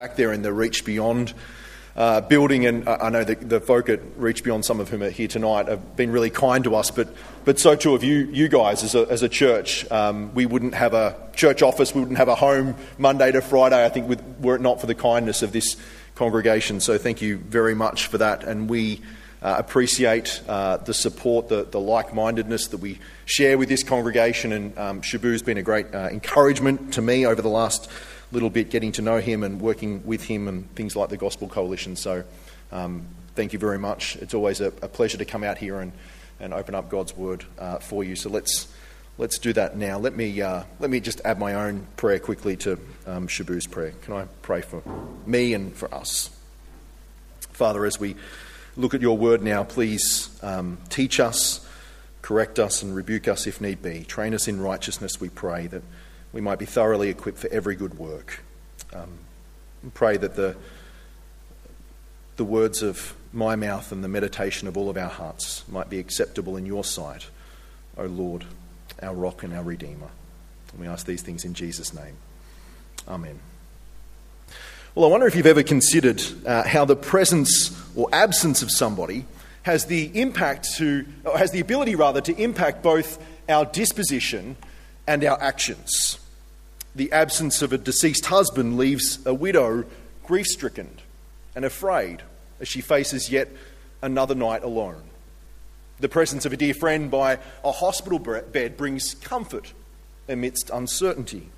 back there in the Reach Beyond uh, building, and I know the, the folk at Reach Beyond, some of whom are here tonight, have been really kind to us, but, but so too have you, you guys as a, as a church. Um, we wouldn't have a church office, we wouldn't have a home Monday to Friday, I think, with, were it not for the kindness of this congregation. So thank you very much for that, and we uh, appreciate uh, the support, the, the like mindedness that we share with this congregation, and um, Shabu's been a great uh, encouragement to me over the last little bit getting to know him and working with him and things like the Gospel Coalition. So um, thank you very much. It's always a, a, pleasure to come out here and, and open up God's Word uh, for you. So let's, let's do that now. Let me, uh, let me just add my own prayer quickly to um, Shabu's prayer. Can I pray for me and for us? Father, as we look at your Word now, please um, teach us, correct us, and rebuke us if need be. Train us in righteousness, we pray, that we might be thoroughly equipped for every good work. Um, pray that the, the words of my mouth and the meditation of all of our hearts might be acceptable in your sight, O Lord, our rock and our redeemer. And we ask these things in Jesus' name. Amen. Well, I wonder if you've ever considered uh, how the presence or absence of somebody has the impact to, has the ability rather, to impact both our disposition and our actions. The absence of a deceased husband leaves a widow grief stricken and afraid as she faces yet another night alone. The presence of a dear friend by a hospital bed brings comfort amidst uncertainty.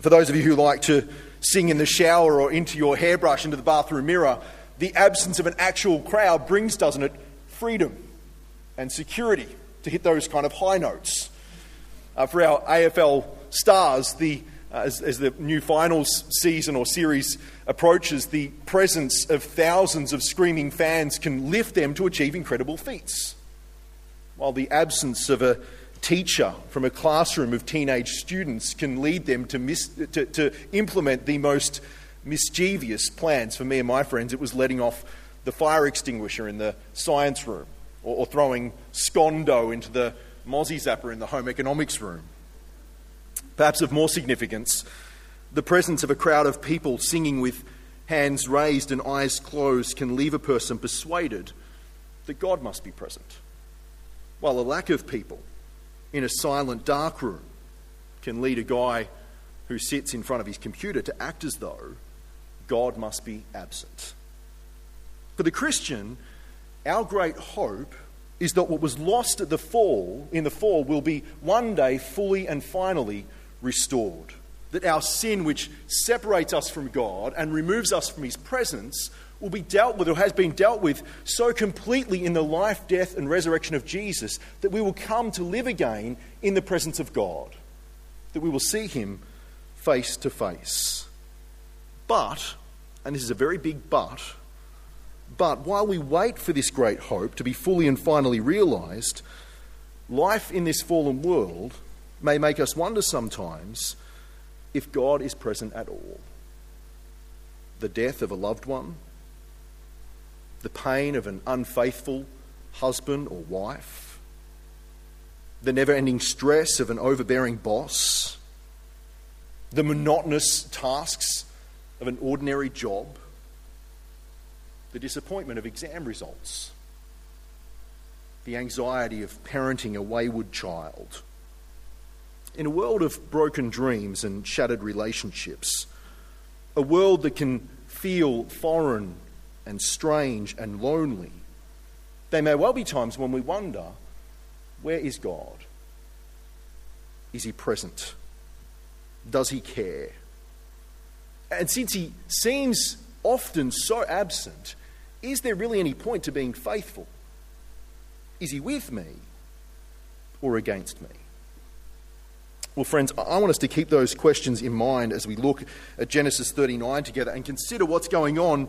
For those of you who like to sing in the shower or into your hairbrush into the bathroom mirror, the absence of an actual crowd brings, doesn't it, freedom and security to hit those kind of high notes uh, for our AFL stars, the, uh, as, as the new finals season or series approaches, the presence of thousands of screaming fans can lift them to achieve incredible feats. While the absence of a teacher from a classroom of teenage students can lead them to, mis- to, to implement the most mischievous plans. For me and my friends, it was letting off the fire extinguisher in the science room or, or throwing scondo into the Mozzie Zapper in the home economics room. Perhaps of more significance, the presence of a crowd of people singing with hands raised and eyes closed can leave a person persuaded that God must be present, while a lack of people in a silent, dark room can lead a guy who sits in front of his computer to act as though God must be absent. For the Christian, our great hope is that what was lost at the fall, in the fall, will be one day fully and finally restored. That our sin, which separates us from God and removes us from His presence, will be dealt with or has been dealt with so completely in the life, death, and resurrection of Jesus that we will come to live again in the presence of God. That we will see Him face to face. But, and this is a very big but, but while we wait for this great hope to be fully and finally realised, life in this fallen world may make us wonder sometimes if God is present at all. The death of a loved one, the pain of an unfaithful husband or wife, the never ending stress of an overbearing boss, the monotonous tasks of an ordinary job the disappointment of exam results, the anxiety of parenting a wayward child. In a world of broken dreams and shattered relationships, a world that can feel foreign and strange and lonely, there may well be times when we wonder where is God? Is he present? Does he care? And since he seems often so absent, is there really any point to being faithful? Is he with me or against me? Well, friends, I want us to keep those questions in mind as we look at Genesis 39 together and consider what's going on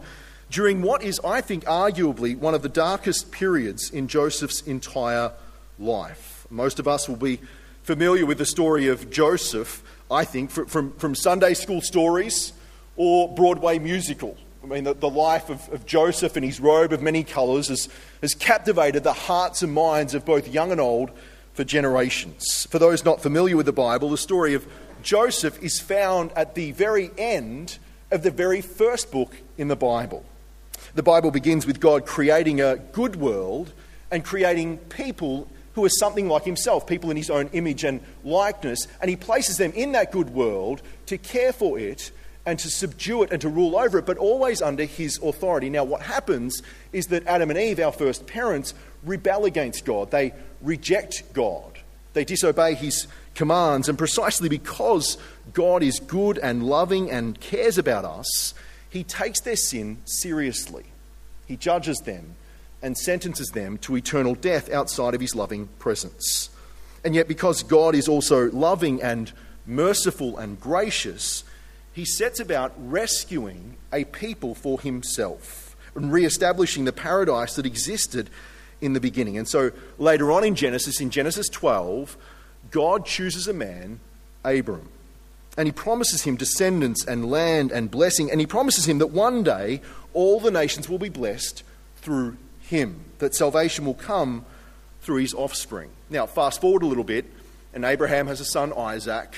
during what is, I think, arguably one of the darkest periods in Joseph's entire life. Most of us will be familiar with the story of Joseph, I think, from, from Sunday school stories or Broadway musical. I mean, the, the life of, of, Joseph and his robe of many colours has, has captivated the hearts and minds of both young and old for generations. For those not familiar with the Bible, the story of Joseph is found at the very end of the very first book in the Bible. The Bible begins with God creating a good world and creating people who are something like himself, people in his own image and likeness, and he places them in that good world to care for it and to subdue it and to rule over it, but always under his authority. Now, what happens is that Adam and Eve, our first parents, rebel against God. They reject God. They disobey his commands, and precisely because God is good and loving and cares about us, he takes their sin seriously. He judges them and sentences them to eternal death outside of his loving presence. And yet, because God is also loving and merciful and gracious, he sets about rescuing a people for himself and re establishing the paradise that existed in the beginning. And so later on in Genesis, in Genesis 12, God chooses a man, Abram. And he promises him descendants and land and blessing. And he promises him that one day all the nations will be blessed through him, that salvation will come through his offspring. Now, fast forward a little bit, and Abraham has a son, Isaac.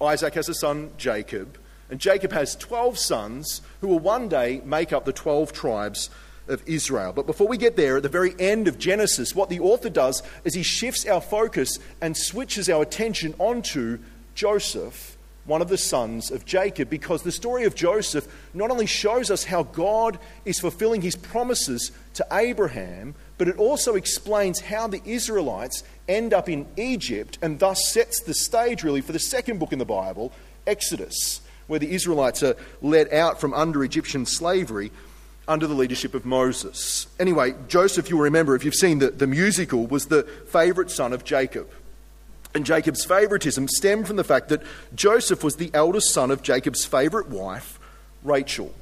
Isaac has a son, Jacob. And Jacob has 12 sons who will one day make up the 12 tribes of Israel. But before we get there, at the very end of Genesis, what the author does is he shifts our focus and switches our attention onto Joseph one of the sons of Jacob, because the story of Joseph not only shows us how God is fulfilling his promises to Abraham, but it also explains how the Israelites end up in Egypt and thus sets the stage, really, for the second book in the Bible, Exodus, where the Israelites are led out from under Egyptian slavery under the leadership of Moses. Anyway, Joseph, you'll remember if you've seen the, the musical, was the favourite son of Jacob. And Jacob's favoritism stemmed from the fact that Joseph was the eldest son of Jacob's favorite wife, Rachel.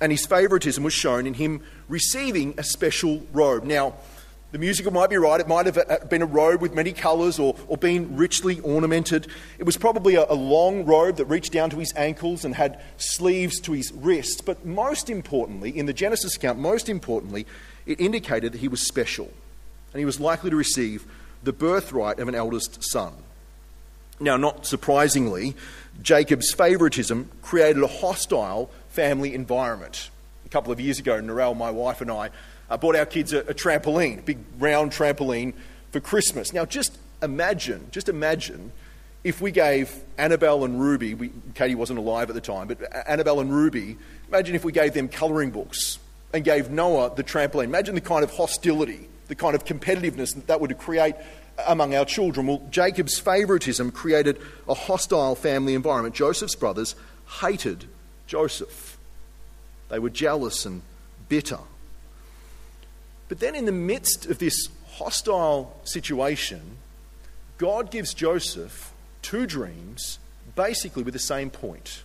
And his favoritism was shown in him receiving a special robe. Now, the musical might be right. It might have uh, been a robe with many colours or, or been richly ornamented. It was probably a, a long robe that reached down to his ankles and had sleeves to his wrists. But most importantly, in the Genesis account, most importantly, it indicated that he was special and he was likely to receive the birthright of an eldest son. Now, not surprisingly, Jacob's favoritism created a hostile family environment. A couple of years ago, Narelle, my wife, and I uh, bought our kids a, a trampoline, a big round trampoline for Christmas. Now, just imagine, just imagine if we gave Annabelle and Ruby, we, Katie wasn't alive at the time, but Annabelle and Ruby, imagine if we gave them colouring books and gave Noah the trampoline. Imagine the kind of hostility the kind of competitiveness that that would create among our children. Well, Jacob's favoritism created a hostile family environment. Joseph's brothers hated Joseph, they were jealous and bitter. But then, in the midst of this hostile situation, God gives Joseph two dreams, basically with the same point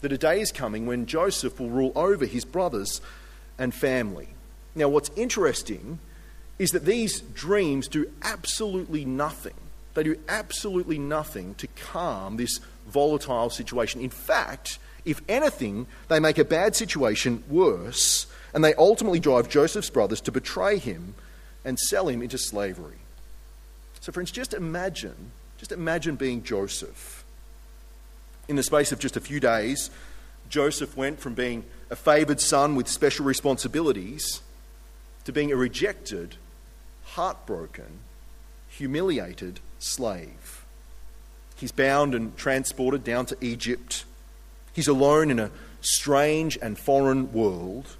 that a day is coming when Joseph will rule over his brothers and family. Now, what's interesting is that these dreams do absolutely nothing. They do absolutely nothing to calm this volatile situation. In fact, if anything, they make a bad situation worse, and they ultimately drive Joseph's brothers to betray him and sell him into slavery. So, friends, just imagine, just imagine being Joseph. In the space of just a few days, Joseph went from being a favoured son with special responsibilities to being a rejected heartbroken, humiliated slave. He's bound and transported down to Egypt. He's alone in a strange and foreign world.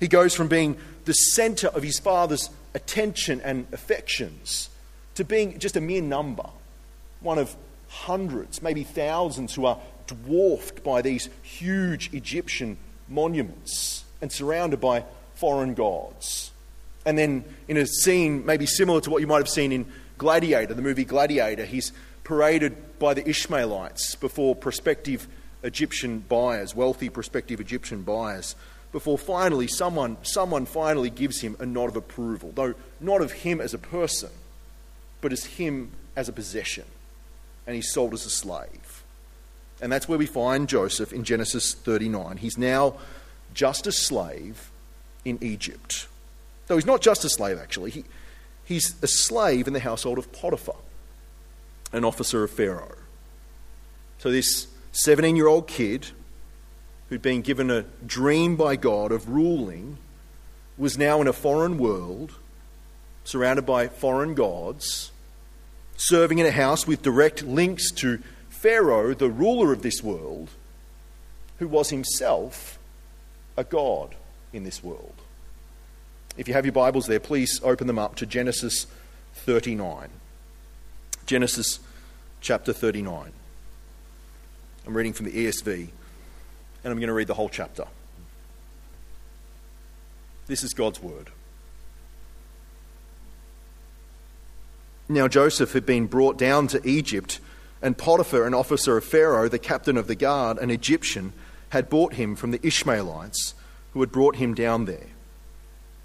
He goes from being the center of his father's attention and affections to being just a mere number, one of hundreds, maybe thousands, who are dwarfed by these huge Egyptian monuments and surrounded by foreign gods. And then, in a scene maybe similar to what you might have seen in Gladiator, the movie Gladiator, he's paraded by the Ishmaelites before prospective Egyptian buyers, wealthy prospective Egyptian buyers, before finally someone, someone finally gives him a nod of approval, though not of him as a person, but as him as a possession. And he's sold as a slave. And that's where we find Joseph in Genesis 39. He's now just a slave in Egypt. Though he's not just a slave, actually. He, he's a slave in the household of Potiphar, an officer of Pharaoh. So this 17 year old kid who'd been given a dream by God of ruling, was now in a foreign world, surrounded by foreign gods, serving in a house with direct links to Pharaoh, the ruler of this world, who was himself a god in this world. If you have your Bibles there, please open them up to Genesis 39. Genesis chapter 39. I'm reading from the ESV and I'm going to read the whole chapter. This is God's word. Now Joseph had been brought down to Egypt, and Potiphar, an officer of Pharaoh, the captain of the guard, an Egyptian, had bought him from the Ishmaelites who had brought him down there.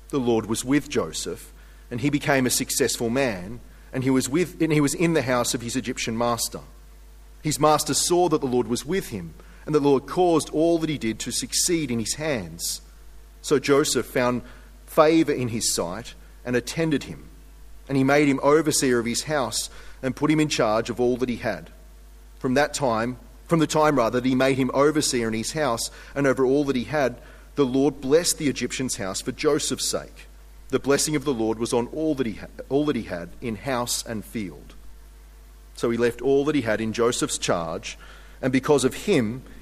The Lord was with Joseph, and he became a successful man, and he was, with, and he was in the house of his Egyptian master. His master saw that the Lord was with him and the Lord caused all that he did to succeed in his hands. So Joseph found favor in his sight and attended him. And he made him overseer of his house and put him in charge of all that he had. From that time, from the time rather that he made him overseer in his house and over all that he had, the Lord blessed the Egyptian's house for Joseph's sake. The blessing of the Lord was on all that he had, all that he had in house and field. So he left all that he had in Joseph's charge, and because of him,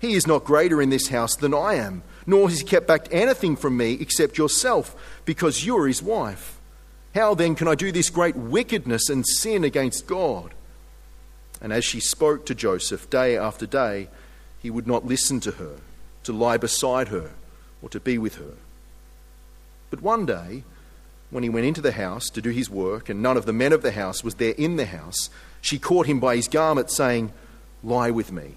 He is not greater in this house than I am nor has he kept back anything from me except yourself, because you are his wife. How then can I do this great wickedness and sin against God? And as she spoke to Joseph day after day, he would not listen to her, to lie beside her, or to be with her. But one day, when he went into the house to do his work, and none of the men of the house was there in the house, she caught him by his garment, saying, Lie with me.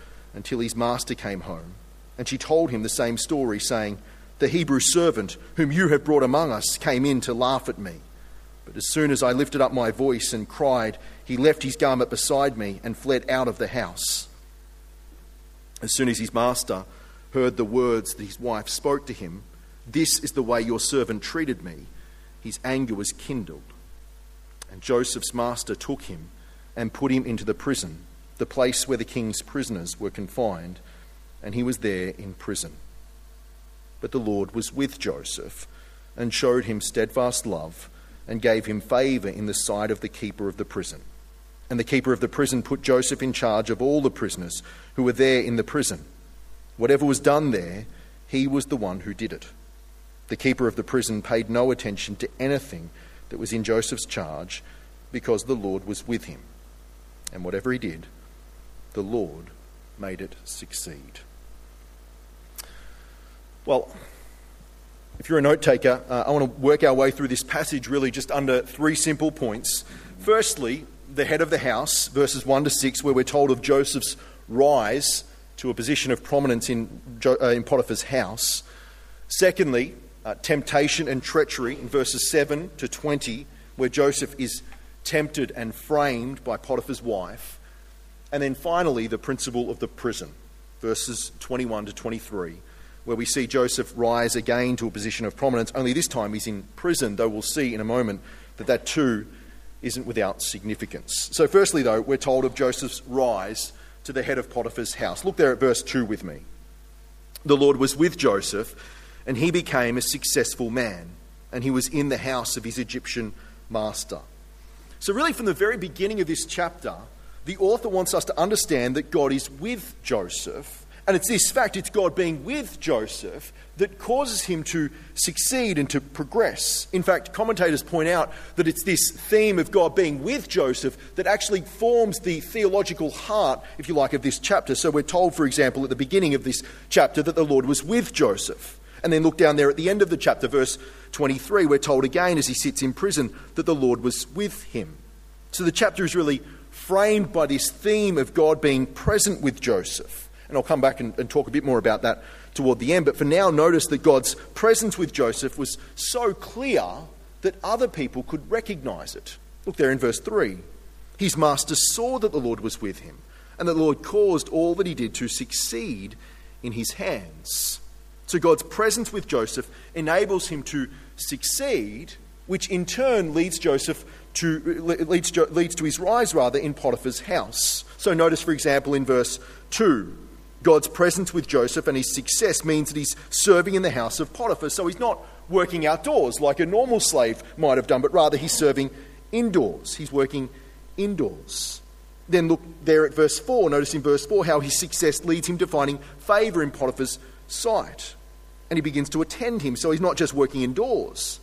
until his master came home. And she told him the same story, saying, The Hebrew servant whom you have brought among us came in to laugh at me. But as soon as I lifted up my voice and cried, he left his garment beside me and fled out of the house. As soon as his master heard the words that his wife spoke to him, This is the way your servant treated me, his anger was kindled. And Joseph's master took him and put him into the prison, the place where the king's prisoners were confined and he was there in prison. But the Lord was with Joseph and showed him steadfast love and gave him favor in the sight of the keeper of the prison. And the keeper of the prison put Joseph in charge of all the prisoners who were there in the prison. Whatever was done there, he was the one who did it. The keeper of the prison paid no attention to anything that was in Joseph's charge because the Lord was with him. And whatever he did, the Lord made it succeed. Well, if you're a note taker, uh, I want to work our way through this passage really just under three simple points. Firstly, the head of the house, verses 1 to 6, where we're told of Joseph's rise to a position of prominence in, uh, in Potiphar's house. Secondly, uh, temptation and treachery in verses 7 to 20, where Joseph is tempted and framed by Potiphar's wife. And then finally, the principle of the prison, verses 21 to 23 where we see Joseph rise again to a position of prominence, only this time he's in prison, though we'll see in a moment that that too isn't without significance. So, firstly, though, we're told of Joseph's rise to the head of Potiphar's house. Look there at verse 2 with me. The Lord was with Joseph, and he became a successful man, and he was in the house of his Egyptian master. So, really, from the very beginning of this chapter, the author wants us to understand that God is with Joseph And it's this fact, it's God being with Joseph, that causes him to succeed and to progress. In fact, commentators point out that it's this theme of God being with Joseph that actually forms the theological heart, if you like, of this chapter. So we're told, for example, at the beginning of this chapter that the Lord was with Joseph. And then look down there at the end of the chapter, verse 23, we're told again as he sits in prison that the Lord was with him. So the chapter is really framed by this theme of God being present with Joseph. And I'll come back and, and, talk a bit more about that toward the end. But for now, notice that God's presence with Joseph was so clear that other people could recognize it. Look there in verse 3. His master saw that the Lord was with him, and that the Lord caused all that he did to succeed in his hands. So God's presence with Joseph enables him to succeed, which in turn leads Joseph to leads, leads to his rise rather in Potiphar's house. So notice, for example, in verse 2, God's presence with Joseph and his success means that he's serving in the house of Potiphar. So he's not working outdoors like a normal slave might have done, but rather he's serving indoors. He's working indoors. Then look there at verse 4. Notice in verse 4 how his success leads him to finding favour in Potiphar's sight and he begins to attend him. So he's not just working indoors,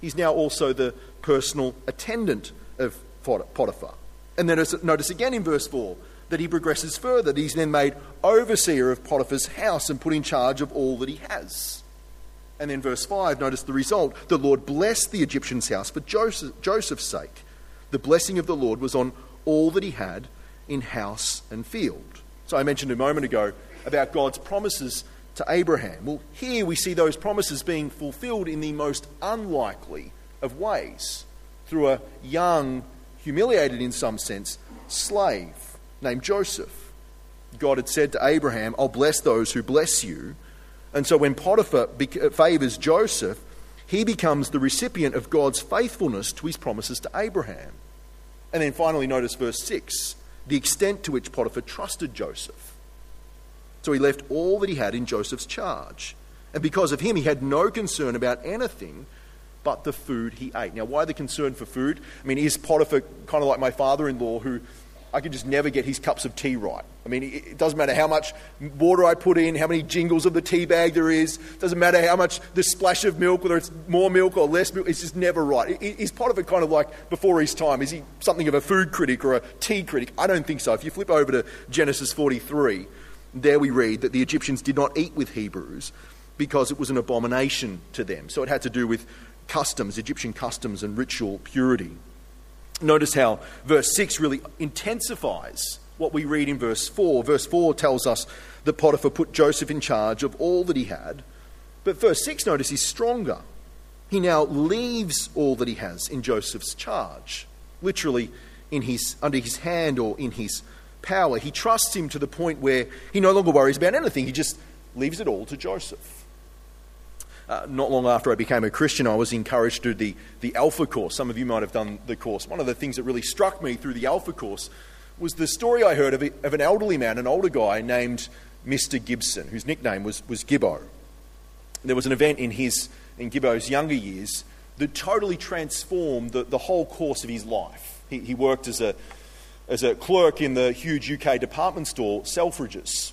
he's now also the personal attendant of Potiphar. And then notice again in verse 4 that he progresses further, that he's then made overseer of Potiphar's house and put in charge of all that he has. And then verse 5, notice the result. The Lord blessed the Egyptian's house for Joseph, Joseph's sake. The blessing of the Lord was on all that he had in house and field. So I mentioned a moment ago about God's promises to Abraham. Well, here we see those promises being fulfilled in the most unlikely of ways through a young, humiliated in some sense, slave named Joseph. God had said to Abraham, I'll bless those who bless you. And so when Potiphar uh, favors Joseph, he becomes the recipient of God's faithfulness to his promises to Abraham. And then finally, notice verse 6 the extent to which Potiphar trusted Joseph. So he left all that he had in Joseph's charge. And because of him, he had no concern about anything but the food he ate. Now, why the concern for food? I mean, is Potiphar kind of like my father in law who I could just never get his cups of tea right? I mean, it doesn't matter how much water I put in, how many jingles of the tea bag there is, doesn't matter how much the splash of milk, whether it's more milk or less milk, it's just never right. Is Potiphar kind of like before his time? Is he something of a food critic or a tea critic? I don't think so. If you flip over to Genesis 43, there we read that the Egyptians did not eat with Hebrews because it was an abomination to them. So it had to do with customs, Egyptian customs, and ritual purity. Notice how verse 6 really intensifies what we read in verse 4. Verse 4 tells us that Potiphar put Joseph in charge of all that he had. But verse 6, notice, is stronger. He now leaves all that he has in Joseph's charge, literally in his, under his hand or in his power. He trusts him to the point where he no longer worries about anything. He just leaves it all to Joseph. Uh, not long after I became a Christian, I was encouraged to do the, the Alpha course. Some of you might have done the course. One of the things that really struck me through the Alpha course was the story I heard of, of an elderly man, an older guy named Mr. Gibson, whose nickname was, was Gibbo. There was an event in, his, in Gibbo's younger years that totally transformed the, the whole course of his life. He, he worked as a, as a clerk in the huge UK department store Selfridges.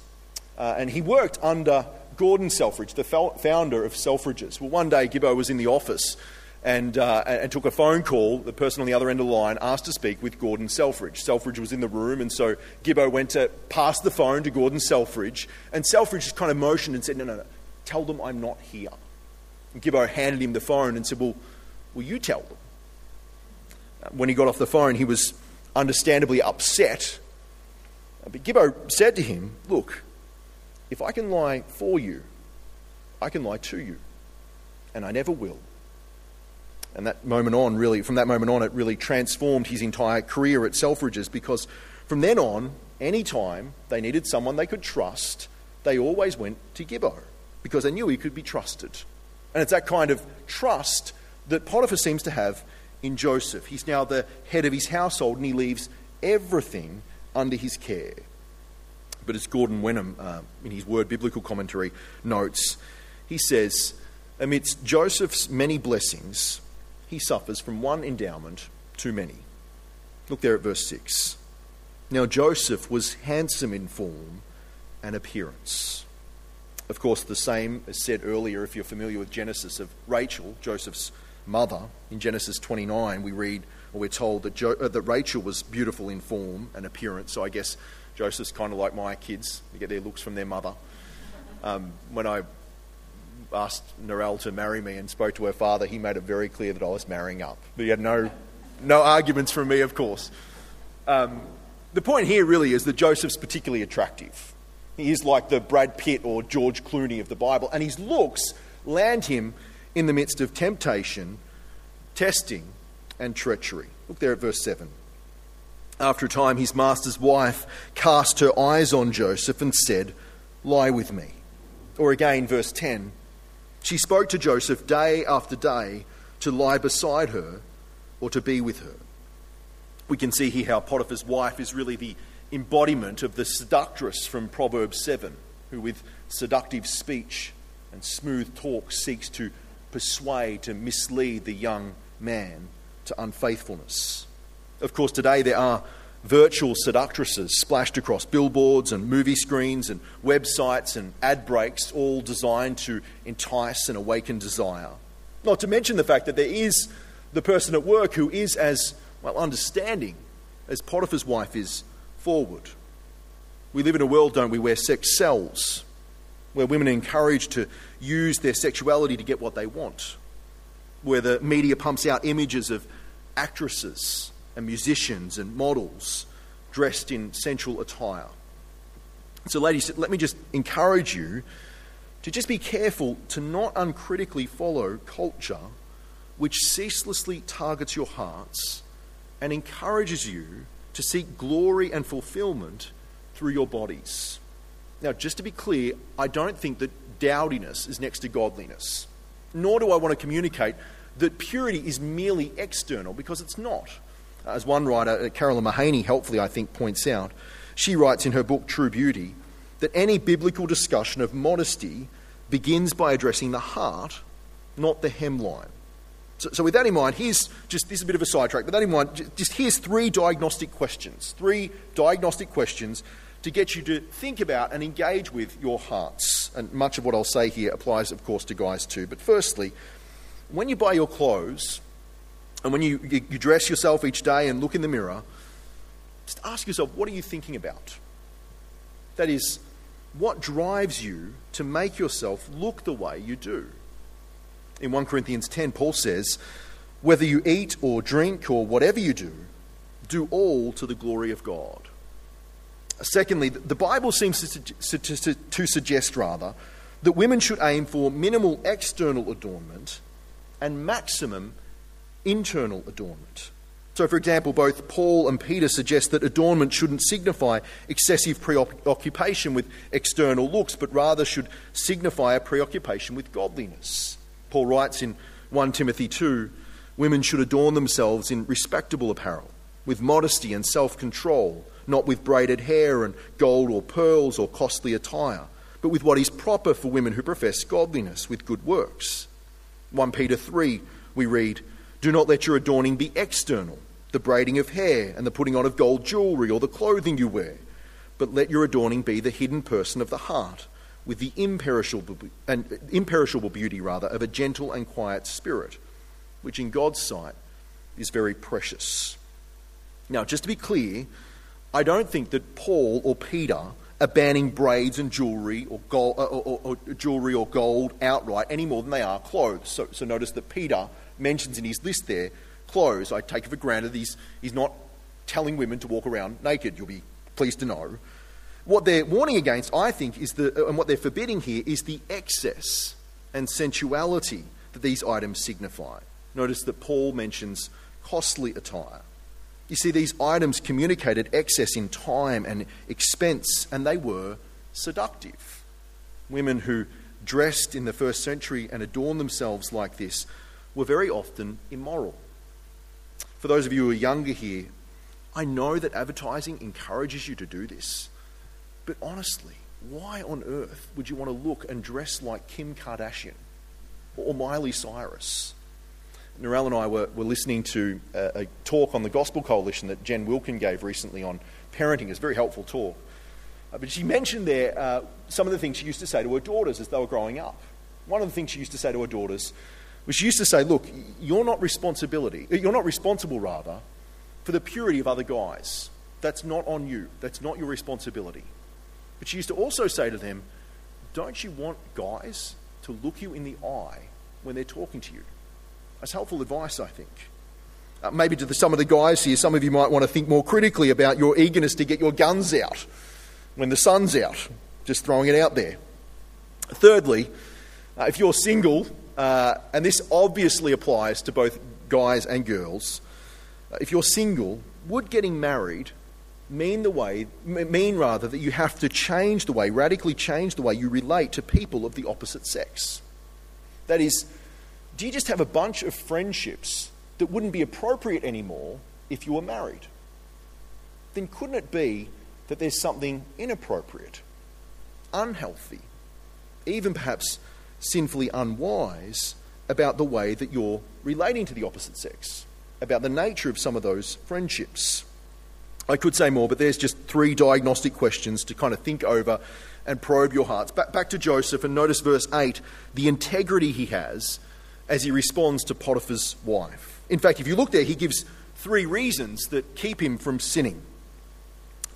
Uh, and he worked under Gordon Selfridge, the founder of Selfridges. Well, one day Gibbo was in the office and, uh, and took a phone call. The person on the other end of the line asked to speak with Gordon Selfridge. Selfridge was in the room, and so Gibbo went to pass the phone to Gordon Selfridge, and Selfridge just kind of motioned and said, No, no, no, tell them I'm not here. And Gibbo handed him the phone and said, Well, will you tell them? When he got off the phone, he was understandably upset. But Gibbo said to him, Look, if I can lie for you, I can lie to you, and I never will. And that moment on, really, from that moment on, it really transformed his entire career at Selfridges because from then on, any time they needed someone they could trust, they always went to Gibbo because they knew he could be trusted. And it's that kind of trust that Potiphar seems to have in Joseph. He's now the head of his household and he leaves everything under his care. But as Gordon Wenham, uh, in his Word Biblical Commentary, notes, he says, amidst Joseph's many blessings, he suffers from one endowment too many. Look there at verse 6. Now Joseph was handsome in form and appearance. Of course, the same is said earlier, if you're familiar with Genesis, of Rachel, Joseph's mother. In Genesis 29, we read, or we're told that, jo- uh, that Rachel was beautiful in form and appearance. So I guess Joseph's kind of like my kids, they get their looks from their mother. Um, when I asked Narelle to marry me and spoke to her father, he made it very clear that I was marrying up. But he had no, no arguments from me, of course. Um, the point here really is that Joseph's particularly attractive. He is like the Brad Pitt or George Clooney of the Bible, and his looks land him in the midst of temptation, testing, and treachery. Look there at verse 7. After a time, his master's wife cast her eyes on Joseph and said, Lie with me. Or again, verse 10 She spoke to Joseph day after day to lie beside her or to be with her. We can see here how Potiphar's wife is really the embodiment of the seductress from Proverbs 7, who with seductive speech and smooth talk seeks to persuade, to mislead the young man to unfaithfulness. Of course, today there are virtual seductresses splashed across billboards and movie screens and websites and ad breaks, all designed to entice and awaken desire. Not to mention the fact that there is the person at work who is as well understanding as Potiphar's wife is forward. We live in a world, don't we, where sex sells, where women are encouraged to use their sexuality to get what they want, where the media pumps out images of actresses and musicians and models dressed in sensual attire. So, ladies, let me just encourage you to just be careful to not uncritically follow culture which ceaselessly targets your hearts and encourages you to seek glory and fulfillment through your bodies. Now, just to be clear, I don't think that dowdiness is next to godliness, nor do I want to communicate that purity is merely external because it's not. As one writer, uh, Carolyn Mahaney, helpfully I think, points out, she writes in her book True Beauty that any biblical discussion of modesty begins by addressing the heart, not the hemline. So, so, with that in mind, here's just this is a bit of a sidetrack. but that in mind, just here's three diagnostic questions. Three diagnostic questions to get you to think about and engage with your hearts. And much of what I'll say here applies, of course, to guys too. But firstly, when you buy your clothes and when you, you, you dress yourself each day and look in the mirror, just ask yourself, what are you thinking about? That is, what drives you to make yourself look the way you do? In 1 Corinthians 10, Paul says, Whether you eat or drink or whatever you do, do all to the glory of God. Secondly, the Bible seems to, to, to, suggest, rather, that women should aim for minimal external adornment and maximum internal adornment. So, for example, both Paul and Peter suggest that adornment shouldn't signify excessive preoccupation with external looks, but rather should signify a preoccupation with godliness. Paul writes in 1 Timothy 2 women should adorn themselves in respectable apparel, with modesty and self control, not with braided hair and gold or pearls or costly attire, but with what is proper for women who profess godliness, with good works. 1 Peter 3, we read, Do not let your adorning be external, the braiding of hair and the putting on of gold jewelry or the clothing you wear, but let your adorning be the hidden person of the heart with the imperishable, and imperishable beauty rather of a gentle and quiet spirit, which in God's sight is very precious. Now, just to be clear, I don't think that Paul or Peter are banning braids and jewelry or, gold, uh, or, or, or jewelry or gold outright any more than they are clothes. So, so notice that Peter mentions in his list there clothes. I take it for granted he's, he's not telling women to walk around naked. You'll be pleased to know. What they're warning against, I think, is the, and what they're forbidding here is the excess and sensuality that these items signify. Notice that Paul mentions costly attire. You see, these items communicated excess in time and expense, and they were seductive. Women who dressed in the first century and adorned themselves like this were very often immoral. For those of you who are younger here, I know that advertising encourages you to do this. But honestly, why on earth would you want to look and dress like Kim Kardashian or Miley Cyrus? Narelle and I were, were listening to a, a, talk on the Gospel Coalition that Jen Wilkin gave recently on parenting. It's a very helpful talk. Uh, but she mentioned there uh, some of the things she used to say to her daughters as they were growing up. One of the things she used to say to her daughters she used to say, Look, you're not responsibility, you're not responsible, rather, for the purity of other guys. That's not on you. That's not your responsibility. But she used to also say to them, Don't you want guys to look you in the eye when they're talking to you? That's helpful advice, I think. Uh, maybe to the, some of the guys here, some of you might want to think more critically about your eagerness to get your guns out when the sun's out. Just throwing it out there. Thirdly, uh, if you're single, uh, and this obviously applies to both guys and girls, uh, if you're single, would getting married mean the way mean rather that you have to change the way radically change the way you relate to people of the opposite sex? That is do you just have a bunch of friendships that wouldn't be appropriate anymore if you were married? Then couldn't it be that there's something inappropriate unhealthy even perhaps sinfully unwise about the way that you're relating to the opposite sex about the nature of some of those friendships I could say more, but there's just three diagnostic questions to kind of think over and probe your hearts. Back, back to Joseph and notice verse 8 the integrity he has as he responds to Potiphar's wife. In fact, if you look there, he gives three reasons that keep him from sinning.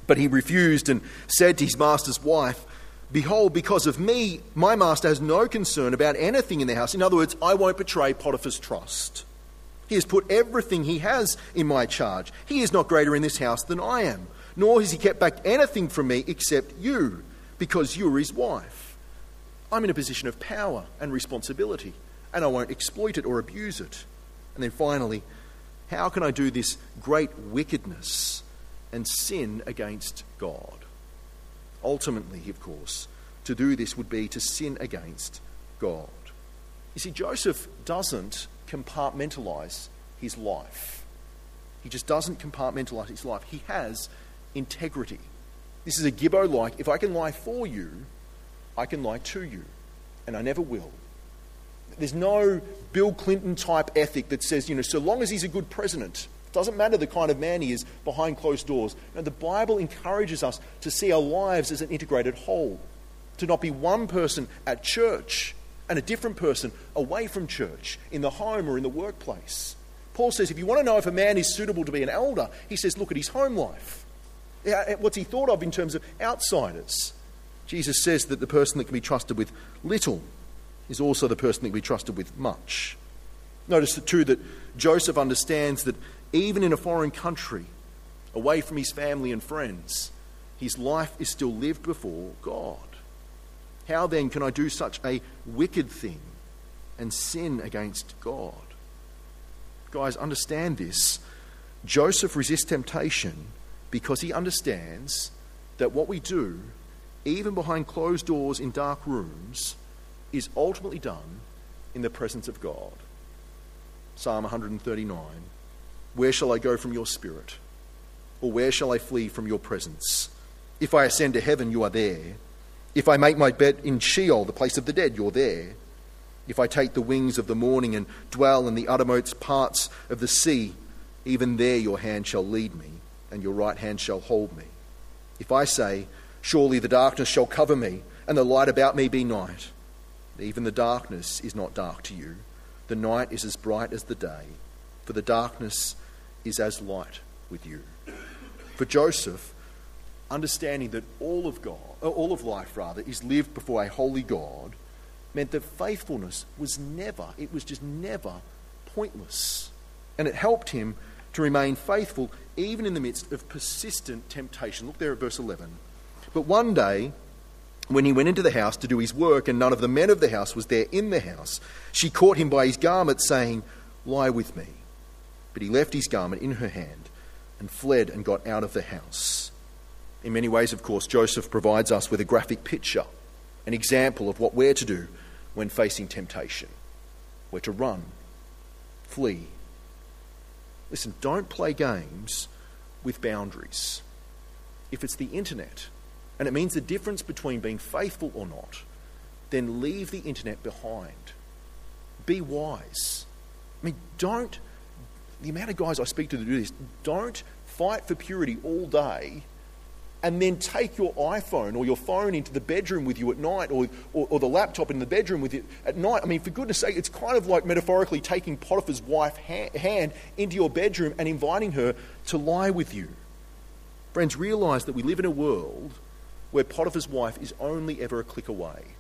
But he refused and said to his master's wife, Behold, because of me, my master has no concern about anything in the house. In other words, I won't betray Potiphar's trust. He has put everything he has in my charge. He is not greater in this house than I am, nor has he kept back anything from me except you, because you are his wife. I'm in a position of power and responsibility, and I won't exploit it or abuse it. And then finally, how can I do this great wickedness and sin against God? Ultimately, of course, to do this would be to sin against God. You see, Joseph doesn't compartmentalize his life. He just doesn't compartmentalize his life. He has integrity. This is a Gibbo like if I can lie for you, I can lie to you, and I never will. There's no Bill Clinton type ethic that says, you know, so long as he's a good president, doesn't matter the kind of man he is behind closed doors. No, the Bible encourages us to see our lives as an integrated whole, to not be one person at church and a different person away from church, in the home or in the workplace. Paul says if you want to know if a man is suitable to be an elder, he says look at his home life. What's he thought of in terms of outsiders? Jesus says that the person that can be trusted with little is also the person that can be trusted with much. Notice, too, that Joseph understands that even in a foreign country, away from his family and friends, his life is still lived before God. How then can I do such a wicked thing and sin against God? Guys, understand this. Joseph resists temptation because he understands that what we do, even behind closed doors in dark rooms, is ultimately done in the presence of God. Psalm 139 Where shall I go from your spirit? Or where shall I flee from your presence? If I ascend to heaven, you are there. If I make my bed in Sheol, the place of the dead, you're there. If I take the wings of the morning and dwell in the uttermost parts of the sea, even there your hand shall lead me, and your right hand shall hold me. If I say, Surely the darkness shall cover me, and the light about me be night, even the darkness is not dark to you. The night is as bright as the day, for the darkness is as light with you. For Joseph, understanding that all of God, uh, all of life rather, is lived before a holy God, meant that faithfulness was never, it was just never pointless. And it helped him to remain faithful even in the midst of persistent temptation. Look there at verse 11. But one day, when he went into the house to do his work, and none of the men of the house was there in the house, she caught him by his garment, saying, Lie with me. But he left his garment in her hand and fled and got out of the house. In many ways, of course, Joseph provides us with a graphic picture, an example of what we're to do when facing temptation. We're to run, flee. Listen, don't play games with boundaries. If it's the internet, and it means the difference between being faithful or not, then leave the internet behind. Be wise. I mean, don't, the amount of guys I speak to that do this, don't fight for purity all day and then take your iPhone or your phone into the bedroom with you at night or, or, or, the laptop in the bedroom with you at night. I mean, for goodness sake, it's kind of like metaphorically taking Potiphar's wife ha- hand into your bedroom and inviting her to lie with you. Friends, realize that we live in a world where Potiphar's wife is only ever a click away.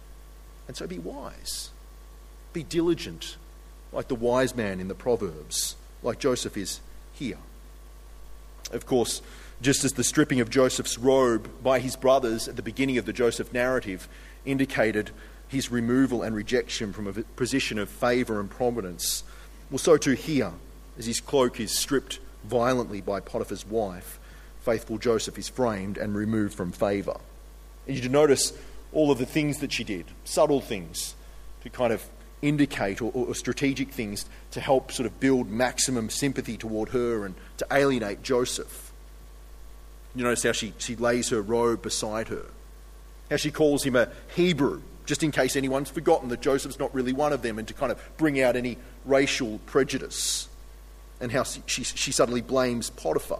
And so be wise. Be diligent, like the wise man in the Proverbs, like Joseph is here. Of course, just as the stripping of Joseph's robe by his brothers at the beginning of the Joseph narrative indicated his removal and rejection from a position of favour and prominence, well, so too here, as his cloak is stripped violently by Potiphar's wife, faithful Joseph is framed and removed from favour. And you to notice all of the things that she did, subtle things, to kind of indicate or, or, strategic things to help sort of build maximum sympathy toward her and to alienate Joseph. You notice how she, she lays her robe beside her, how she calls him a Hebrew, just in case anyone's forgotten that Joseph's not really one of them, and to kind of bring out any racial prejudice, and how she, she, she suddenly blames Potiphar.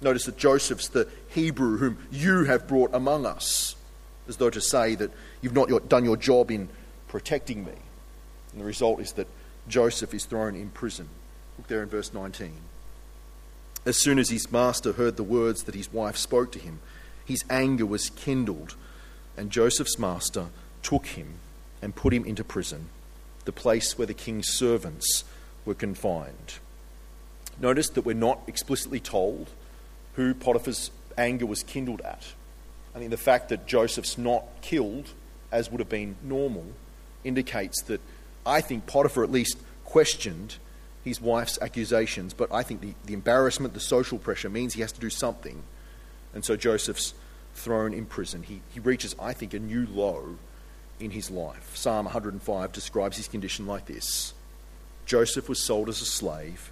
Notice that Joseph's the Hebrew whom you have brought among us, as though to say that you've not done your job in protecting me. And the result is that Joseph is thrown in prison. Look there in verse 19. As soon as his master heard the words that his wife spoke to him, his anger was kindled, and Joseph's master took him and put him into prison, the place where the king's servants were confined. Notice that we're not explicitly told who Potiphar's anger was kindled at. I think the fact that Joseph's not killed, as would have been normal, indicates that I think Potiphar at least questioned his wife's accusations, but I think the, the embarrassment, the social pressure means he has to do something. And so Joseph's thrown in prison. He, he reaches, I think, a new low in his life. Psalm 105 describes his condition like this Joseph was sold as a slave,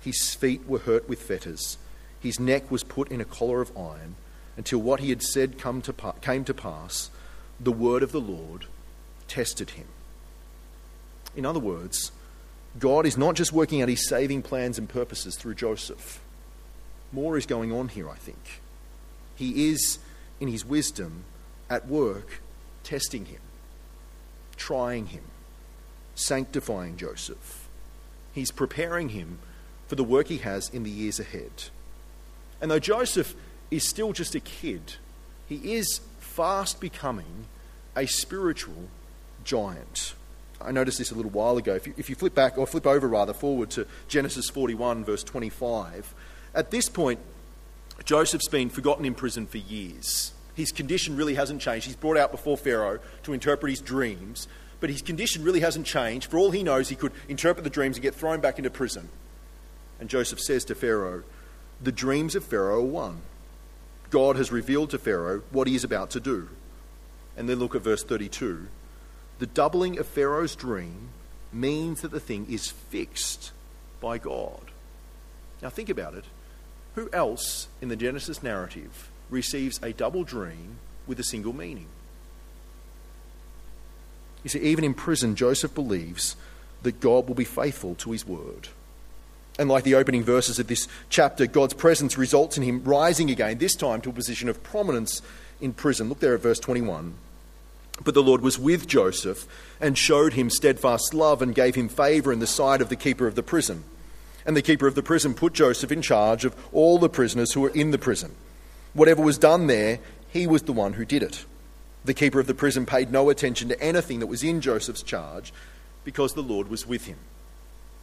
his feet were hurt with fetters, his neck was put in a collar of iron, until what he had said come to came to pass, the word of the Lord tested him. In other words, God is not just working out his saving plans and purposes through Joseph. More is going on here, I think. He is, in his wisdom, at work testing him, trying him, sanctifying Joseph. He's preparing him for the work he has in the years ahead. And though Joseph is still just a kid, he is fast becoming a spiritual giant. I noticed this a little while ago. If you, if you flip back, or flip over rather, forward to Genesis 41, verse 25, at this point, Joseph's been forgotten in prison for years. His condition really hasn't changed. He's brought out before Pharaoh to interpret his dreams, but his condition really hasn't changed. For all he knows, he could interpret the dreams and get thrown back into prison. And Joseph says to Pharaoh, The dreams of Pharaoh are one. God has revealed to Pharaoh what he is about to do. And then look at verse 32 the doubling of Pharaoh's dream means that the thing is fixed by God. Now, think about it. Who else in the Genesis narrative receives a double dream with a single meaning? You see, even in prison, Joseph believes that God will be faithful to his word. And like the opening verses of this chapter, God's presence results in him rising again, this time to a position of prominence in prison. Look there at verse 21. But the Lord was with Joseph and showed him steadfast love and gave him favor in the sight of the keeper of the prison. And the keeper of the prison put Joseph in charge of all the prisoners who were in the prison. Whatever was done there, he was the one who did it. The keeper of the prison paid no attention to anything that was in Joseph's charge because the Lord was with him.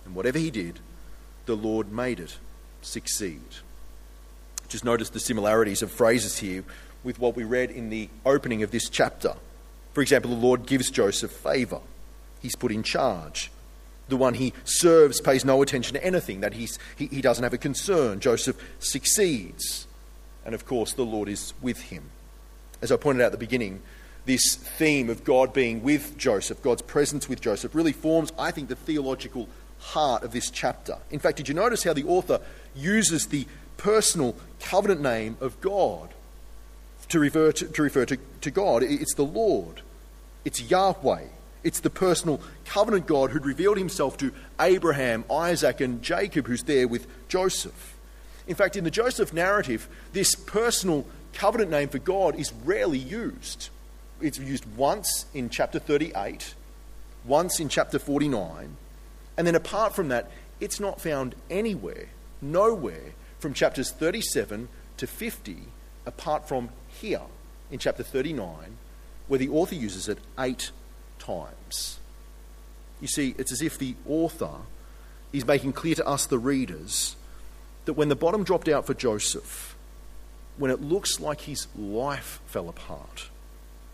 And whatever he did, the Lord made it succeed. Just notice the similarities of phrases here with what we read in the opening of this chapter. For example, the Lord gives Joseph favour. He's put in charge. The one he serves pays no attention to anything, that he's, he, he doesn't have a concern. Joseph succeeds. And of course, the Lord is with him. As I pointed out at the beginning, this theme of God being with Joseph, God's presence with Joseph, really forms, I think, the theological heart of this chapter. In fact, did you notice how the author uses the personal covenant name of God to refer to, to, refer to, to God? It's the Lord. It's Yahweh. It's the personal covenant God who'd revealed himself to Abraham, Isaac, and Jacob, who's there with Joseph. In fact, in the Joseph narrative, this personal covenant name for God is rarely used. It's used once in chapter 38, once in chapter 49, and then apart from that, it's not found anywhere, nowhere, from chapters 37 to 50, apart from here in chapter 39, where the author uses it eight times. You see, it's as if the author is making clear to us, the readers, that when the bottom dropped out for Joseph, when it looks like his life fell apart,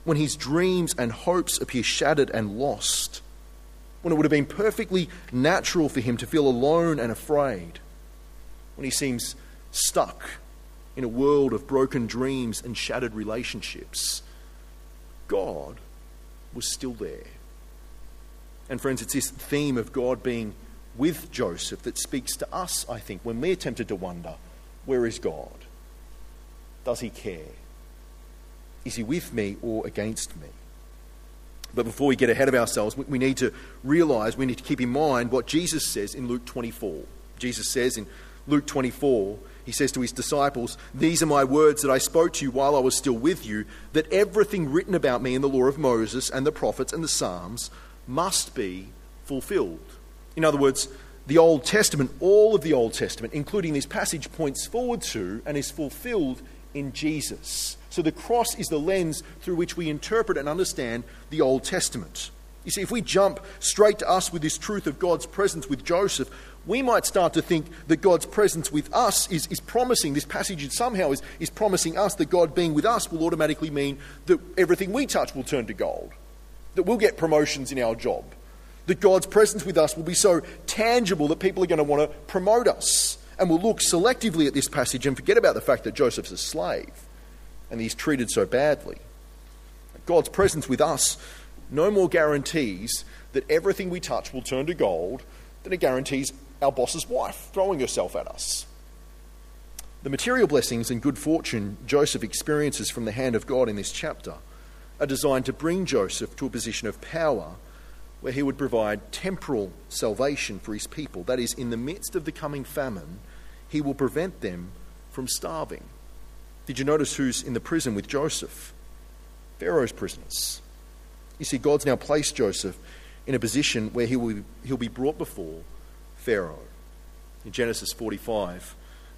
when his dreams and hopes appear shattered and lost, when it would have been perfectly natural for him to feel alone and afraid, when he seems stuck in a world of broken dreams and shattered relationships, God was still there. And, friends, it's this theme of God being with Joseph that speaks to us, I think, when we're tempted to wonder where is God? Does he care? Is he with me or against me? But before we get ahead of ourselves, we need to realize, we need to keep in mind what Jesus says in Luke 24. Jesus says in Luke 24, he says to his disciples, These are my words that I spoke to you while I was still with you, that everything written about me in the law of Moses and the prophets and the Psalms must be fulfilled. In other words, the Old Testament, all of the Old Testament, including this passage, points forward to and is fulfilled in Jesus. So the cross is the lens through which we interpret and understand the Old Testament. You see, if we jump straight to us with this truth of God's presence with Joseph, we might start to think that God's presence with us is, is promising, this passage somehow is, is promising us that God being with us will automatically mean that everything we touch will turn to gold, that we'll get promotions in our job, that God's presence with us will be so tangible that people are going to want to promote us. And we'll look selectively at this passage and forget about the fact that Joseph's a slave and he's treated so badly. God's presence with us no more guarantees that everything we touch will turn to gold than it guarantees our boss's wife throwing herself at us. The material blessings and good fortune Joseph experiences from the hand of God in this chapter are designed to bring Joseph to a position of power where he would provide temporal salvation for his people. That is, in the midst of the coming famine, he will prevent them from starving. Did you notice who's in the prison with Joseph? Pharaoh's prisoners. You see, God's now placed Joseph in a position where he will, he'll be brought before Pharaoh. In Genesis 45,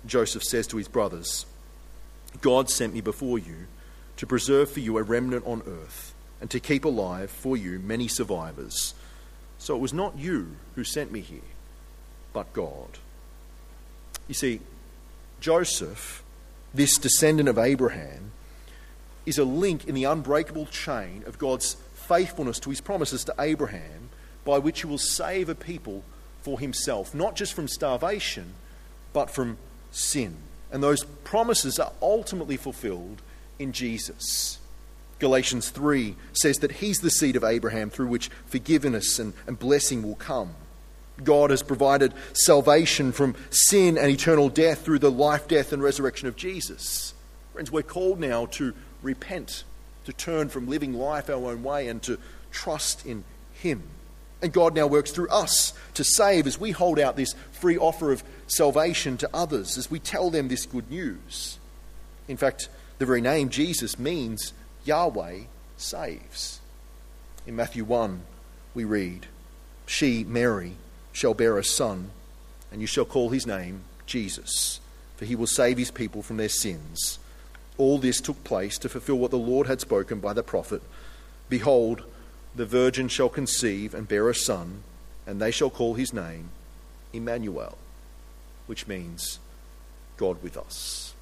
Joseph says to his brothers, God sent me before you to preserve for you a remnant on earth and to keep alive for you many survivors. So it was not you who sent me here, but God. You see, Joseph, this descendant of Abraham, is a link in the unbreakable chain of God's faithfulness to his promises to Abraham by which he will save a people for himself, not just from starvation, but from sin. And those promises are ultimately fulfilled in Jesus. Galatians 3 says that he's the seed of Abraham through which forgiveness and, and blessing will come. God has provided salvation from sin and eternal death through the life, death, and resurrection of Jesus. Friends, we're called now to repent, to turn from living life our own way and to trust in Him. And God now works through us to save as we hold out this free offer of salvation to others, as we tell them this good news. In fact, the very name Jesus means Yahweh saves. In Matthew 1, we read, She, Mary, shall bear a son, and you shall call his name Jesus, for he will save his people from their sins. All this took place to fulfill what the Lord had spoken by the prophet Behold, the virgin shall conceive and bear a son, and they shall call his name Emmanuel, which means God with us.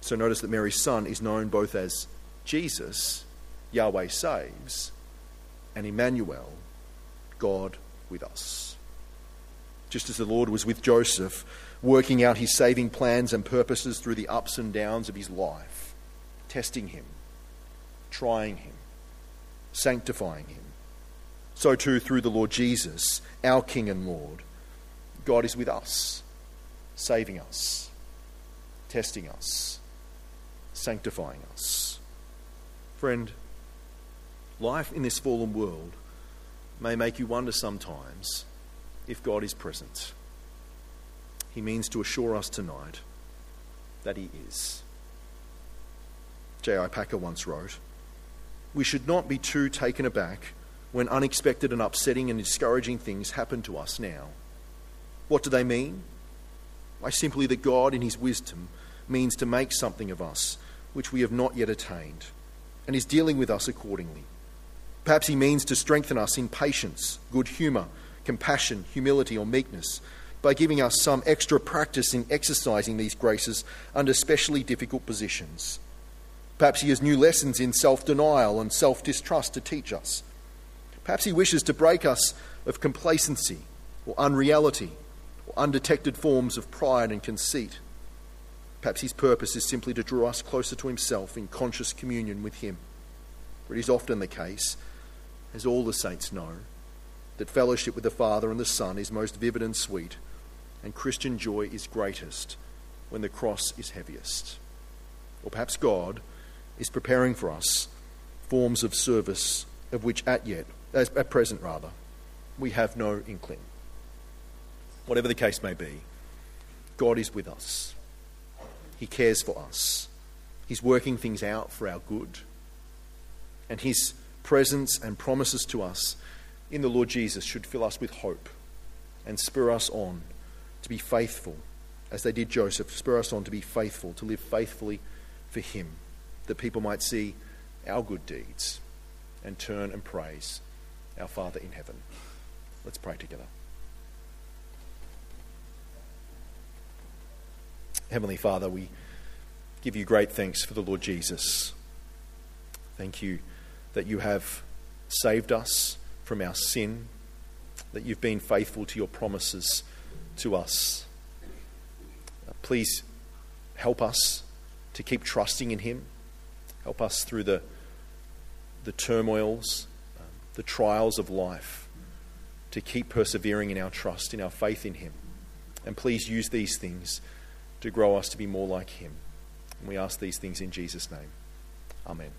So notice that Mary's son is known both as Jesus, Yahweh saves, and Emmanuel, God with us. Just as the Lord was with Joseph, working out his saving plans and purposes through the ups and downs of his life, testing him, trying him, sanctifying him. So too, through the Lord Jesus, our King and Lord, God is with us, saving us, testing us, sanctifying us. Friend, life in this fallen world may make you wonder sometimes if God is present. He means to assure us tonight that He is. J.I. Packer once wrote, we should not be too taken aback when unexpected and upsetting and discouraging things happen to us now. What do they mean? Why, simply that God, in His wisdom, means to make something of us which we have not yet attained, and is dealing with us accordingly. Perhaps He means to strengthen us in patience, good humour, compassion, humility, or meekness by giving us some extra practice in exercising these graces under specially difficult positions. Perhaps He has new lessons in self denial and self distrust to teach us. Perhaps He wishes to break us of complacency or unreality or undetected forms of pride and conceit. Perhaps His purpose is simply to draw us closer to Himself in conscious communion with Him. For it is often the case, as all the saints know, that fellowship with the Father and the Son is most vivid and sweet, and Christian joy is greatest when the cross is heaviest. Or perhaps God is preparing for us forms of service of which at yet, at present rather, we have no inkling. Whatever the case may be, God is with us. He cares for us. He's working things out for our good. And His presence and promises to us in the Lord Jesus should fill us with hope and spur us on to be faithful, as they did Joseph, spur us on to be faithful, to live faithfully for Him, that people might see our good deeds and turn and praise our Father in heaven. Let's pray together. Heavenly Father, we give you great thanks for the Lord Jesus. Thank you that you have saved us from our sin, that you've been faithful to your promises to us. Please help us to keep trusting in Him. Help us through the, the turmoils, um, the trials of life, to keep persevering in our trust, in our faith in Him. And please use these things to grow us to be more like Him. And we ask these things in Jesus' name. Amen.